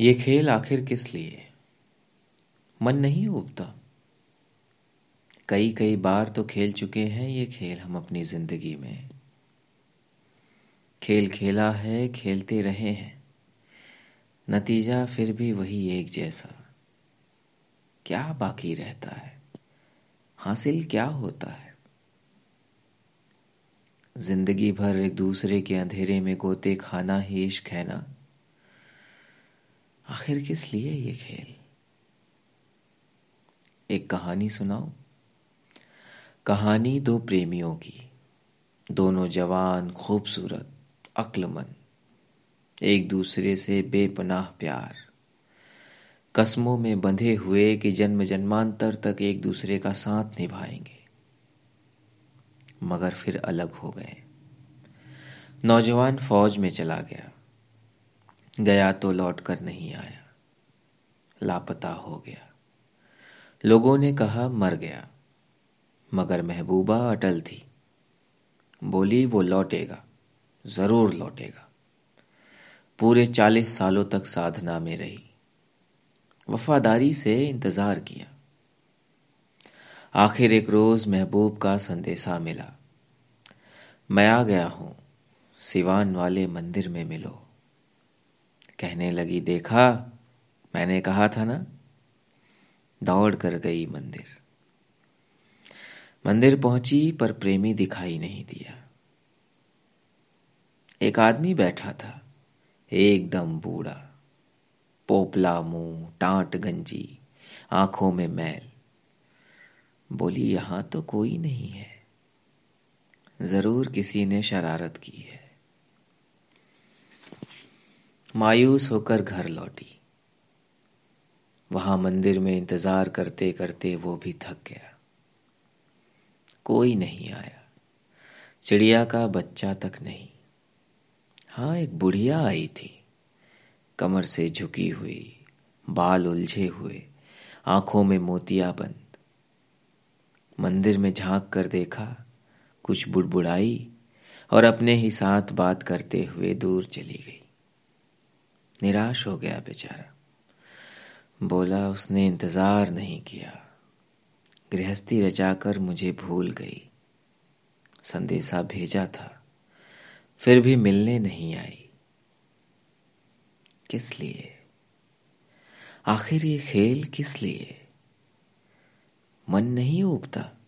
ये खेल आखिर किस लिए? मन नहीं उबता। कई कई बार तो खेल चुके हैं ये खेल हम अपनी ज़िंदगी में। खेल खेला है, खेलते रहे हैं। नतीजा फिर भी वही एक जैसा। क्या बाकी रहता है? हासिल क्या होता है? ज़िंदगी भर एक दूसरे के अंधेरे में गोते खाना ही इश्क है ना? आखिर किस लिए ये खेल? एक कहानी सुनाओ कहानी दो प्रेमियों की। दोनों जवान, खूबसूरत, अक्लमंद। एक दूसरे से बेपनाह प्यार। कस्मों में बंधे हुए कि जन्म जन्मांतर तक एक दूसरे का साथ निभाएँगे। मगर फिर अलग हो गए। नौजवान फौज में चला गया। गया तो लौट कर नहीं आया। लापता हो गया। लोगों ने कहा, मर गया। मगर महबूबा अटल थी। बोली, वो लौटेगा, ज़रूर लौटेगा। पूरे चालीस सालों तक साधना में रही। वफादारी से इंतज़ार किया। आखिर एक रोज महबूब का संदेशा मिला। मैं आ गया हूँ। सिवान वाले मंदिर में मिलो। कहने लगी, देखा, मैंने कहा था ना, दौड़ कर गई मंदिर। मंदिर पहुँची, पर प्रेमी दिखाई नहीं दिया। एक आदमी बैठा था, एकदम बूढ़ा, पोपला मुँह, टांट गंजी, आँखों में मैल। बोली, यहाँ तो कोई नहीं है। ज़रूर किसी ने शरारत की है। मायूस होकर घर लौटी। वहाँ मंदिर में इंतज़ार करते करते वो भी थक गया। कोई नहीं आया। चिड़िया का बच्चा तक नहीं। हाँ एक बुढ़िया आई थी। कमर से झुकी हुई, बाल उलझे हुए, आँखों में मोतिया बंद। मंदिर में झाँक कर देखा, कुछ बुड़बुड़ाई और अपने ही साथ बात करते हुए दूर चली गई। निराश हो गया बेचारा। बोला, उसने इंतज़ार नहीं किया। गृहस्थी रचाकर मुझे भूल गई। संदेशा भेजा था। फिर भी मिलने नहीं आई। किस लिए? आखिर ये खेल किस लिए? मन नहीं उबता।